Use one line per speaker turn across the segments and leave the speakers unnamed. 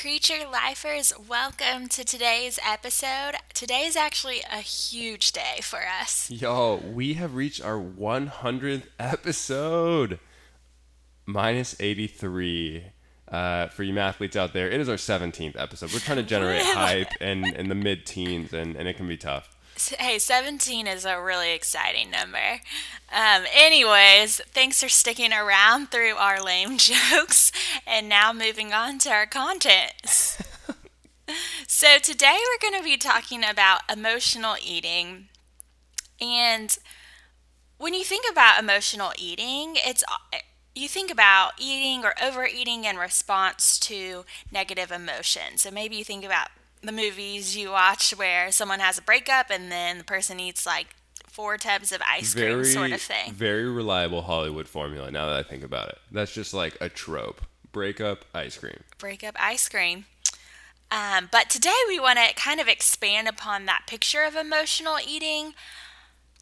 creature lifers, welcome to today's episode. Today is actually a huge day for us.
Yo, we have reached our 100th episode. Minus 83. Uh, for you mathletes out there, it is our 17th episode. We're trying to generate hype in, in the mid teens, and, and it can be tough.
Hey, 17 is a really exciting number. Um, anyways, thanks for sticking around through our lame jokes. And now moving on to our content. so, today we're going to be talking about emotional eating. And when you think about emotional eating, it's you think about eating or overeating in response to negative emotions. So maybe you think about the movies you watch where someone has a breakup and then the person eats like four tubs of ice
very,
cream sort of thing.
Very reliable Hollywood formula now that I think about it. That's just like a trope. Breakup ice cream.
Breakup ice cream. Um, but today we want to kind of expand upon that picture of emotional eating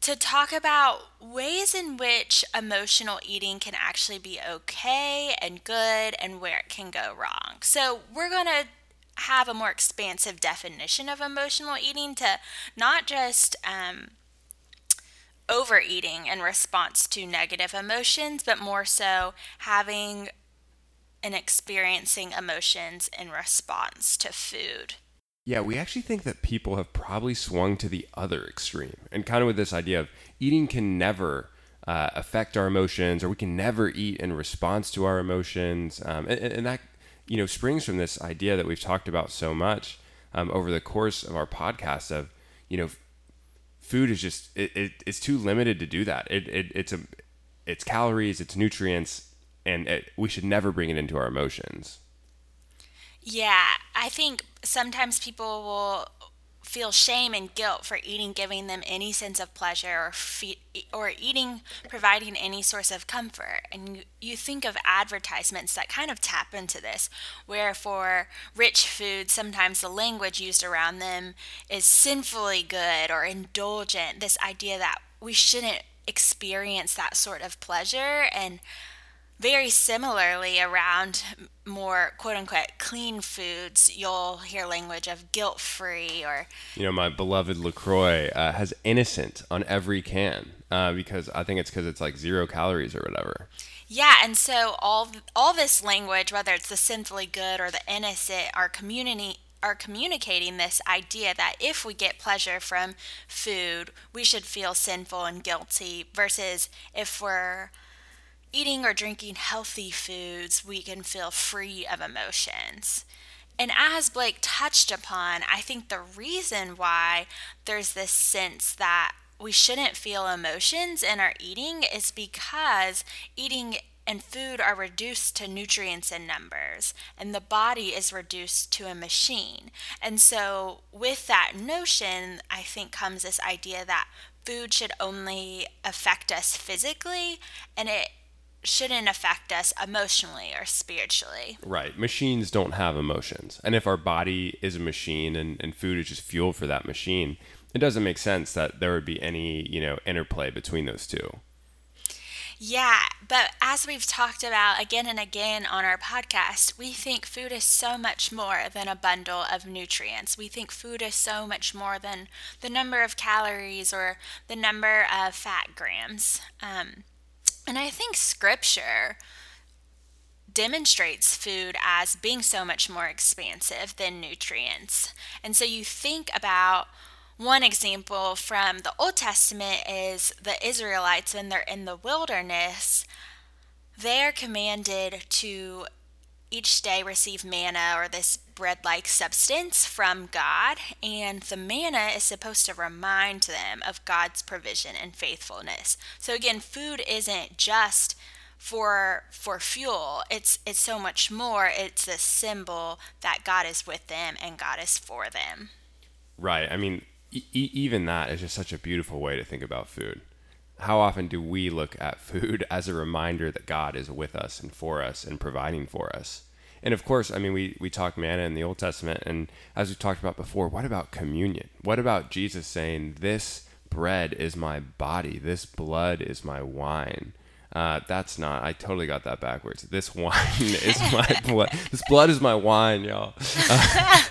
to talk about ways in which emotional eating can actually be okay and good and where it can go wrong. So, we're going to have a more expansive definition of emotional eating to not just um, overeating in response to negative emotions, but more so having and experiencing emotions in response to food.
Yeah, we actually think that people have probably swung to the other extreme, and kind of with this idea of eating can never uh, affect our emotions, or we can never eat in response to our emotions, um, and, and, that you know springs from this idea that we've talked about so much um, over the course of our podcast of you know food is just it, it it's too limited to do that. It, it it's a it's calories, it's nutrients, and it, we should never bring it into our emotions.
Yeah, I think sometimes people will feel shame and guilt for eating giving them any sense of pleasure or fe- or eating providing any source of comfort. And you, you think of advertisements that kind of tap into this where for rich foods sometimes the language used around them is sinfully good or indulgent this idea that we shouldn't experience that sort of pleasure. And very similarly, around more quote unquote clean foods, you'll hear language of guilt free or.
You know, my beloved LaCroix uh, has innocent on every can uh, because I think it's because it's like zero calories or whatever.
Yeah, and so all all this language, whether it's the sinfully good or the innocent, our community are communicating this idea that if we get pleasure from food, we should feel sinful and guilty versus if we're eating or drinking healthy foods, we can feel free of emotions. And as Blake touched upon, I think the reason why there's this sense that we shouldn't feel emotions in our eating is because eating and food are reduced to nutrients and numbers, and the body is reduced to a machine. And so, with that notion, I think comes this idea that food should only affect us physically, and it shouldn't affect us emotionally or spiritually.
Right. Machines don't have emotions. And if our body is a machine and, and food is just fuel for that machine, it doesn't make sense that there would be any, you know, interplay between those two.
Yeah, but as we've talked about again and again on our podcast, we think food is so much more than a bundle of nutrients. We think food is so much more than the number of calories or the number of fat grams. Um, and I think scripture demonstrates food as being so much more expansive than nutrients. And so you think about one example from the Old Testament is the Israelites when they're in the wilderness, they're commanded to each day receive manna or this bread like substance from God, and the manna is supposed to remind them of God's provision and faithfulness. So again, food isn't just for for fuel. It's it's so much more. It's a symbol that God is with them and God is for them.
Right. I mean, e- even that is just such a beautiful way to think about food. How often do we look at food as a reminder that God is with us and for us and providing for us? And of course, I mean, we, we talk manna in the Old Testament, and as we talked about before, what about communion? What about Jesus saying, This bread is my body, this blood is my wine? Uh, that's not. I totally got that backwards. This wine is my blood. This blood is my wine, y'all. Uh,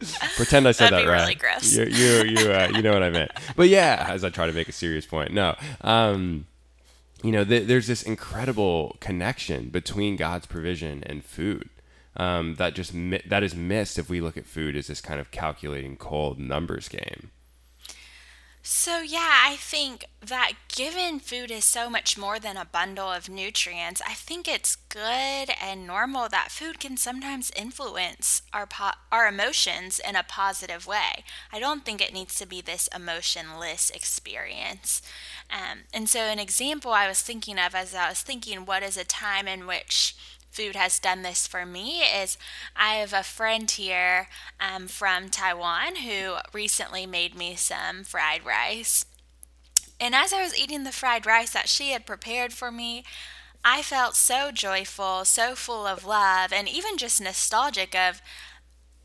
pretend I said
That'd
that right.
really gross.
You you you, uh, you know what I meant. But yeah, as I try to make a serious point. No. Um, you know, th- there's this incredible connection between God's provision and food um, that just mi- that is missed if we look at food as this kind of calculating cold numbers game.
So, yeah, I think that given food is so much more than a bundle of nutrients, I think it's good and normal that food can sometimes influence our po- our emotions in a positive way. I don't think it needs to be this emotionless experience. Um, and so, an example I was thinking of as I was thinking, what is a time in which food has done this for me is I have a friend here um, from Taiwan who recently made me some fried rice. And as I was eating the fried rice that she had prepared for me, I felt so joyful, so full of love, and even just nostalgic of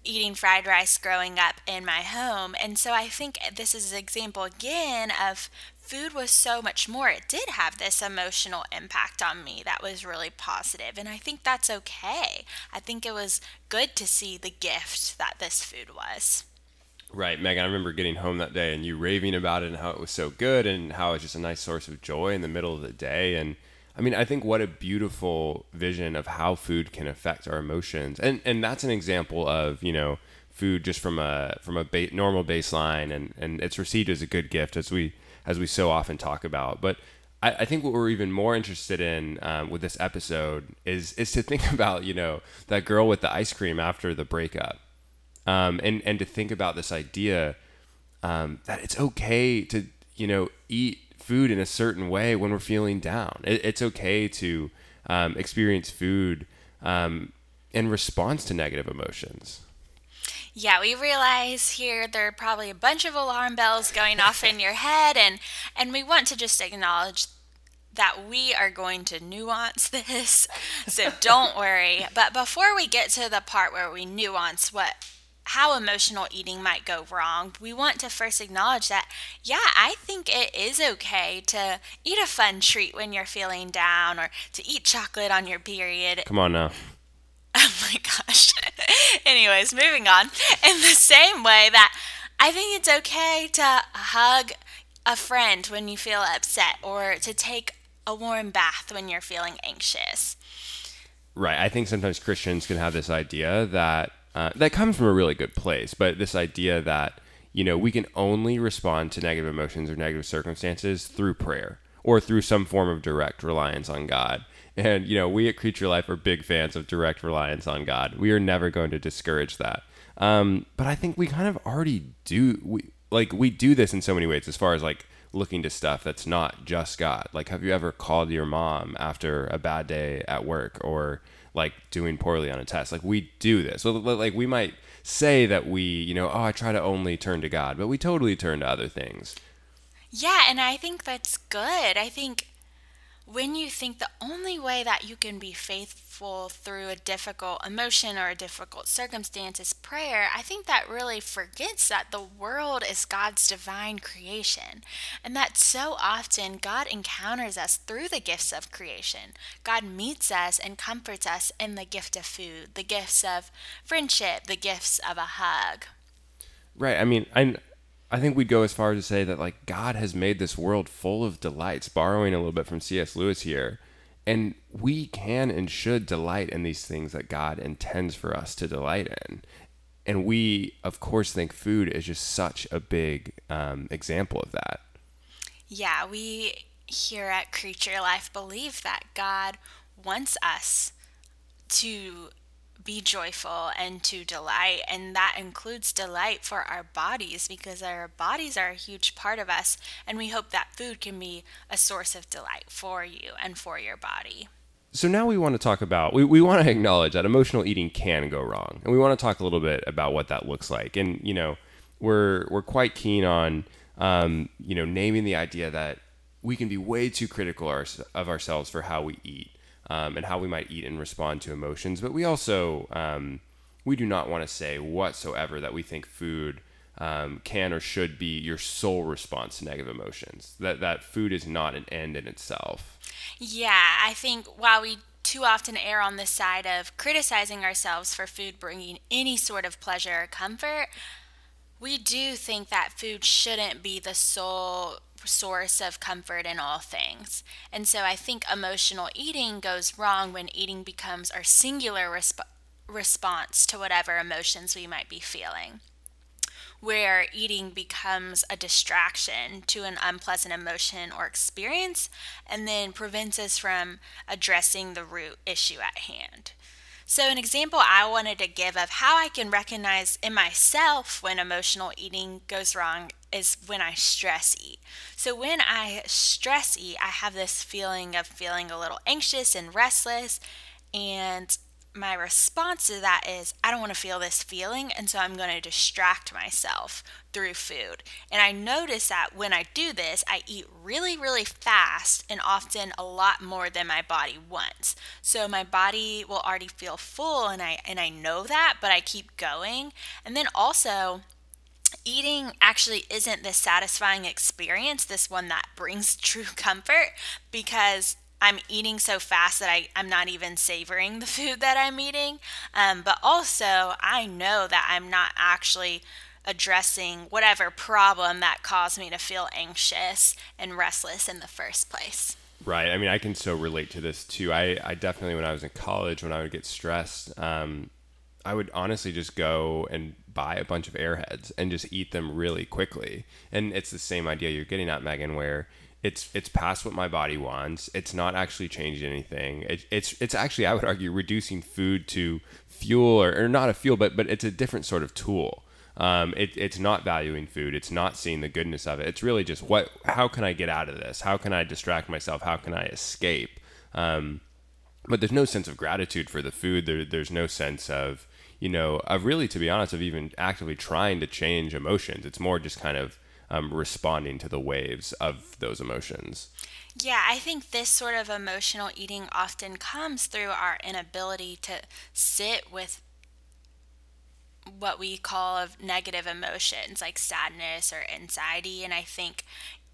eating fried rice growing up in my home. And so I think this is an example again of food was so much more. It did have this emotional impact on me that was really positive, and I think that's okay. I think it was good to see the gift that this food was.
Right, Megan. I remember getting home that day and you raving about it and how it was so good and how it's just a nice source of joy in the middle of the day. And I mean, I think what a beautiful vision of how food can affect our emotions. And and that's an example of you know food just from a from a ba- normal baseline and and it's received as a good gift as we as we so often talk about. But I, I think what we're even more interested in um, with this episode is is to think about you know that girl with the ice cream after the breakup, um, and and to think about this idea um, that it's okay to you know eat food in a certain way when we're feeling down. It, it's okay to um, experience food um, in response to negative emotions.
Yeah, we realize here there are probably a bunch of alarm bells going off in your head and and we want to just acknowledge that we are going to nuance this. So don't worry. But before we get to the part where we nuance what how emotional eating might go wrong, we want to first acknowledge that, yeah, I think it is okay to eat a fun treat when you're feeling down or to eat chocolate on your period.
Come on now.
Oh my gosh. Anyways, moving on. In the same way that I think it's okay to hug a friend when you feel upset or to take a warm bath when you're feeling anxious.
Right. I think sometimes Christians can have this idea that uh, that comes from a really good place, but this idea that you know we can only respond to negative emotions or negative circumstances through prayer or through some form of direct reliance on God. And you know, we at Creature Life are big fans of direct reliance on God. We are never going to discourage that. Um, but I think we kind of already do. We like we do this in so many ways, as far as like looking to stuff that's not just God. Like, have you ever called your mom after a bad day at work or like doing poorly on a test? Like, we do this. So, like, we might say that we, you know, oh, I try to only turn to God, but we totally turn to other things.
Yeah, and I think that's good. I think when you think the only way that you can be faithful through a difficult emotion or a difficult circumstance is prayer, I think that really forgets that the world is God's divine creation and that so often God encounters us through the gifts of creation. God meets us and comforts us in the gift of food, the gifts of friendship, the gifts of a hug.
Right. I mean, I I think we'd go as far as to say that like God has made this world full of delights, borrowing a little bit from C.S. Lewis here. And we can and should delight in these things that God intends for us to delight in. And we, of course, think food is just such a big um, example of that.
Yeah, we here at Creature Life believe that God wants us to be joyful and to delight. And that includes delight for our bodies because our bodies are a huge part of us. And we hope that food can be a source of delight for you and for your body.
So now we want to talk about, we, we want to acknowledge that emotional eating can go wrong. And we want to talk a little bit about what that looks like. And, you know, we're, we're quite keen on, um, you know, naming the idea that we can be way too critical of ourselves for how we eat um, and how we might eat and respond to emotions. But we also um, we do not want to say whatsoever that we think food um, can or should be your sole response to negative emotions. That that food is not an end in itself.
Yeah, I think while we too often err on the side of criticizing ourselves for food bringing any sort of pleasure or comfort, we do think that food shouldn't be the sole source of comfort in all things. And so I think emotional eating goes wrong when eating becomes our singular resp- response to whatever emotions we might be feeling where eating becomes a distraction to an unpleasant emotion or experience and then prevents us from addressing the root issue at hand. So, an example I wanted to give of how I can recognize in myself when emotional eating goes wrong is when I stress eat. So, when I stress eat, I have this feeling of feeling a little anxious and restless, and my response to that is I don't want to feel this feeling, and so I'm going to distract myself through food. And I notice that when I do this, I eat really, really fast and often a lot more than my body wants. So my body will already feel full, and I and I know that, but I keep going. And then also eating actually isn't the satisfying experience, this one that brings true comfort, because I'm eating so fast that I, I'm not even savoring the food that I'm eating. Um, but also, I know that I'm not actually addressing whatever problem that caused me to feel anxious and restless in the first place.
Right. I mean, I can so relate to this too. I, I definitely, when I was in college, when I would get stressed, um, I would honestly just go and buy a bunch of airheads and just eat them really quickly. And it's the same idea you're getting at, Megan, where it's it's past what my body wants. It's not actually changing anything. It, it's it's actually I would argue reducing food to fuel or, or not a fuel, but but it's a different sort of tool. Um, it, it's not valuing food. It's not seeing the goodness of it. It's really just what how can I get out of this? How can I distract myself? How can I escape? Um, but there's no sense of gratitude for the food. There, there's no sense of you know of really to be honest of even actively trying to change emotions. It's more just kind of um, responding to the waves of those emotions.
Yeah, I think this sort of emotional eating often comes through our inability to sit with what we call of negative emotions like sadness or anxiety and I think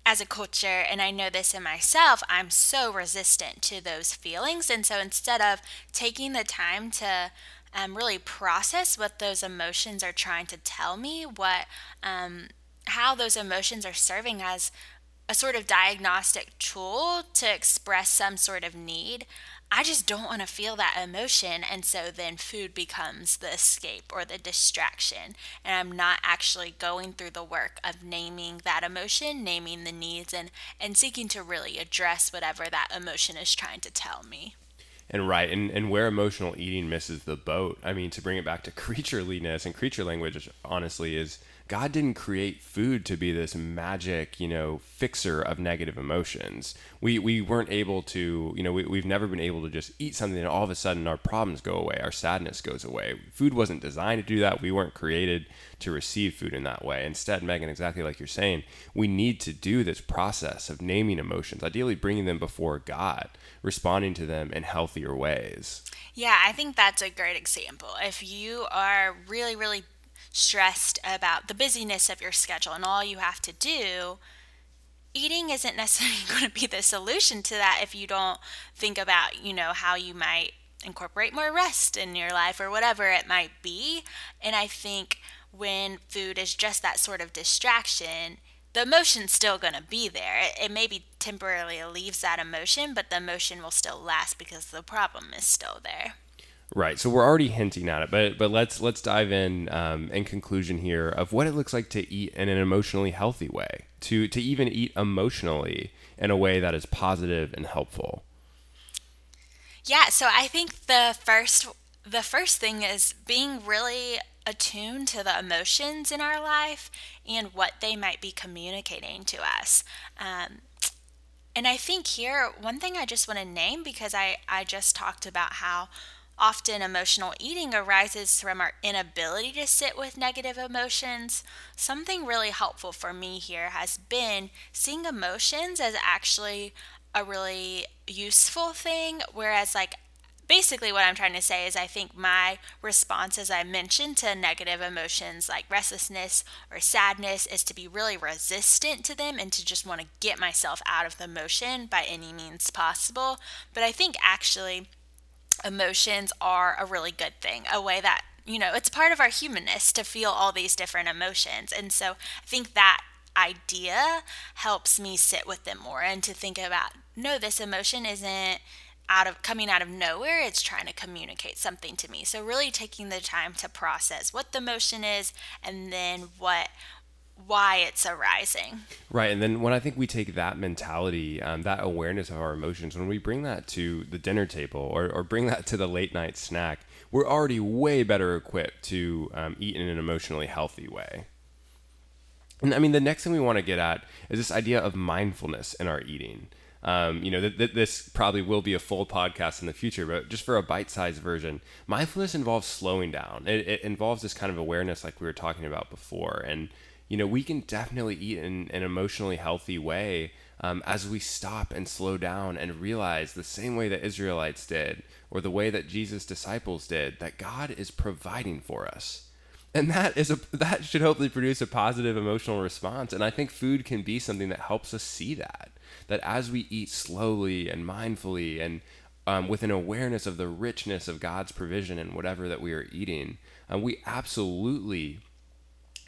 as a culture and I know this in myself I'm so resistant to those feelings and so instead of taking the time to um, really process what those emotions are trying to tell me what um, how those emotions are serving as a sort of diagnostic tool to express some sort of need. I just don't want to feel that emotion. And so then food becomes the escape or the distraction. And I'm not actually going through the work of naming that emotion, naming the needs, and, and seeking to really address whatever that emotion is trying to tell me.
And right, and, and where emotional eating misses the boat, I mean, to bring it back to creatureliness and creature language, honestly, is God didn't create food to be this magic, you know, fixer of negative emotions. We we weren't able to, you know, we, we've never been able to just eat something and all of a sudden our problems go away, our sadness goes away. Food wasn't designed to do that. We weren't created to receive food in that way. Instead, Megan, exactly like you're saying, we need to do this process of naming emotions, ideally bringing them before God, responding to them in healthier ways.
Yeah, I think that's a great example. If you are really, really stressed about the busyness of your schedule and all you have to do, eating isn't necessarily going to be the solution to that if you don't think about, you know, how you might incorporate more rest in your life or whatever it might be. And I think when food is just that sort of distraction, the emotion's still going to be there. It, it maybe temporarily leaves that emotion, but the emotion will still last because the problem is still there.
Right. So we're already hinting at it, but but let's let's dive in um, in conclusion here of what it looks like to eat in an emotionally healthy way, to to even eat emotionally in a way that is positive and helpful.
Yeah. So I think the first the first thing is being really attuned to the emotions in our life and what they might be communicating to us. Um, and I think here, one thing I just want to name because I, I just talked about how Often, emotional eating arises from our inability to sit with negative emotions. Something really helpful for me here has been seeing emotions as actually a really useful thing, whereas, like, basically what I'm trying to say is I think my response, as I mentioned, to negative emotions like restlessness or sadness is to be really resistant to them and to just want to get myself out of the motion by any means possible. But I think actually emotions are a really good thing, a way that you know, it's part of our humanness to feel all these different emotions. And so I think that idea helps me sit with them more and to think about no, this emotion isn't out of coming out of nowhere it's trying to communicate something to me so really taking the time to process what the emotion is and then what why it's arising.
Right and then when i think we take that mentality um, that awareness of our emotions when we bring that to the dinner table or, or bring that to the late night snack we're already way better equipped to um, eat in an emotionally healthy way. And i mean the next thing we want to get at is this idea of mindfulness in our eating. Um, you know, th- th- this probably will be a full podcast in the future, but just for a bite-sized version, mindfulness involves slowing down. It, it, involves this kind of awareness, like we were talking about before, and you know, we can definitely eat in an emotionally healthy way um, as we stop and slow down and realize the same way that Israelites did, or the way that Jesus' disciples did, that God is providing for us. And that is a that should hopefully produce a positive emotional response. And I think food can be something that helps us see that that as we eat slowly and mindfully and um, with an awareness of the richness of God's provision in whatever that we are eating, uh, we absolutely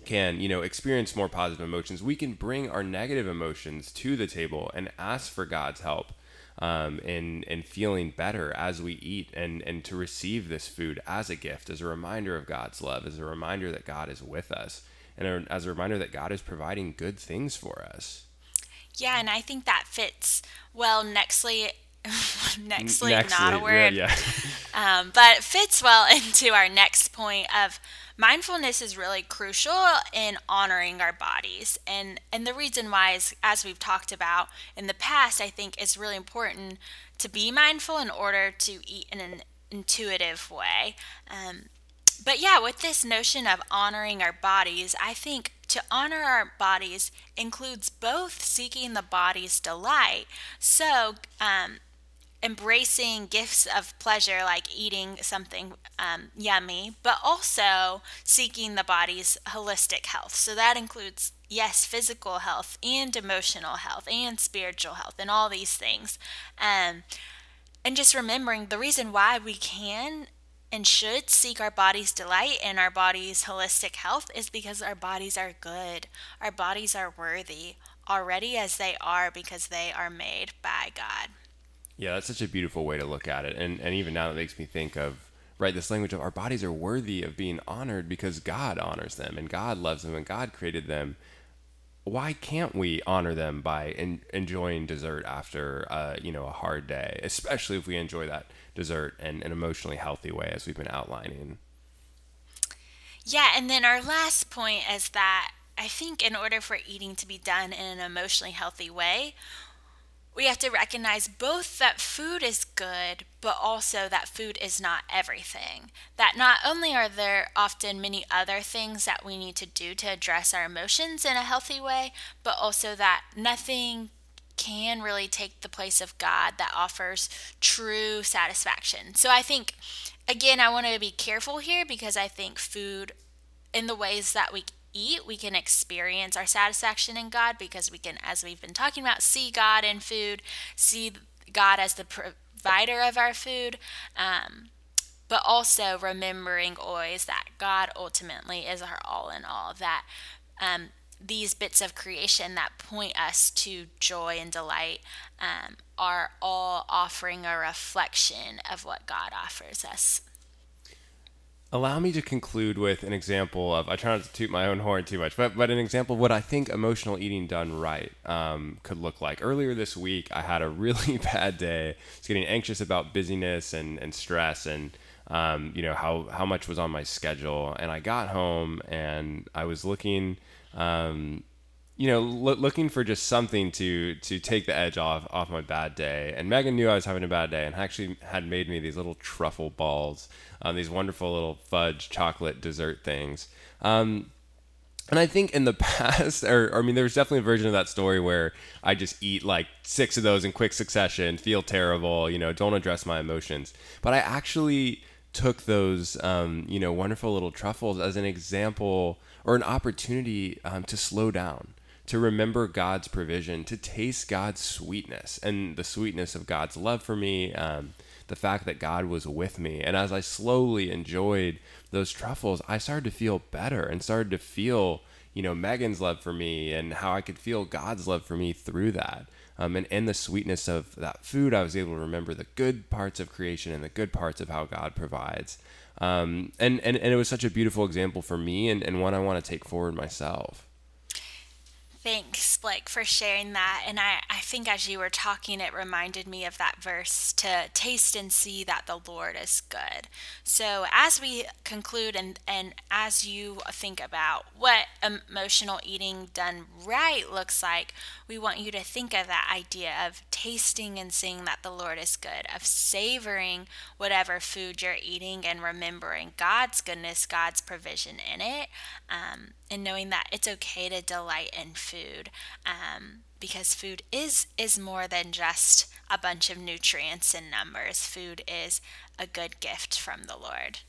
can you know experience more positive emotions. We can bring our negative emotions to the table and ask for God's help um, in in feeling better as we eat and and to receive this food as a gift, as a reminder of God's love, as a reminder that God is with us, and as a reminder that God is providing good things for us.
Yeah, and I think that fits well nextly nextly, nextly not a word. Yeah. um, but fits well into our next point of mindfulness is really crucial in honoring our bodies. And and the reason why is as we've talked about in the past, I think it's really important to be mindful in order to eat in an intuitive way. Um, but yeah, with this notion of honoring our bodies, I think to honor our bodies includes both seeking the body's delight. So, um, embracing gifts of pleasure like eating something um, yummy, but also seeking the body's holistic health. So that includes, yes, physical health and emotional health and spiritual health and all these things. Um, and just remembering the reason why we can and should seek our body's delight and our body's holistic health is because our bodies are good. Our bodies are worthy already as they are because they are made by God.
Yeah, that's such a beautiful way to look at it. And and even now it makes me think of right this language of our bodies are worthy of being honored because God honors them and God loves them and God created them why can't we honor them by in, enjoying dessert after uh, you know a hard day, especially if we enjoy that dessert in an emotionally healthy way, as we've been outlining?
Yeah, and then our last point is that I think in order for eating to be done in an emotionally healthy way, we have to recognize both that food is good, but also that food is not everything. That not only are there often many other things that we need to do to address our emotions in a healthy way, but also that nothing can really take the place of God that offers true satisfaction. So I think, again, I want to be careful here because I think food, in the ways that we eat, we can experience our satisfaction in God because we can, as we've been talking about, see God in food, see God as the provider of our food. Um, but also remembering always that God ultimately is our all in all, that um, these bits of creation that point us to joy and delight um, are all offering a reflection of what God offers us
allow me to conclude with an example of I try not to toot my own horn too much, but but an example of what I think emotional eating done right um, could look like. Earlier this week, I had a really bad day. I was getting anxious about busyness and and stress and. Um, you know how how much was on my schedule, and I got home and I was looking um, you know, lo- looking for just something to to take the edge off off my bad day. And Megan knew I was having a bad day, and actually had made me these little truffle balls, um, these wonderful little fudge chocolate dessert things. Um, And I think in the past, or, or I mean, there's definitely a version of that story where I just eat like six of those in quick succession, feel terrible, you know, don't address my emotions. But I actually took those, um, you know, wonderful little truffles as an example or an opportunity um, to slow down, to remember God's provision, to taste God's sweetness and the sweetness of God's love for me, um, the fact that God was with me. And as I slowly enjoyed those truffles, I started to feel better and started to feel, you know, Megan's love for me and how I could feel God's love for me through that. Um, and in the sweetness of that food, I was able to remember the good parts of creation and the good parts of how God provides. Um, and, and, and it was such a beautiful example for me and, and one I want to take forward myself.
Thanks, Blake, for sharing that. And I, I think as you were talking, it reminded me of that verse to taste and see that the Lord is good. So as we conclude and, and as you think about what emotional eating done right looks like, we want you to think of that idea of tasting and seeing that the Lord is good, of savoring whatever food you're eating and remembering God's goodness, God's provision in it. Um, and knowing that it's okay to delight in food um, because food is is more than just a bunch of nutrients and numbers food is a good gift from the lord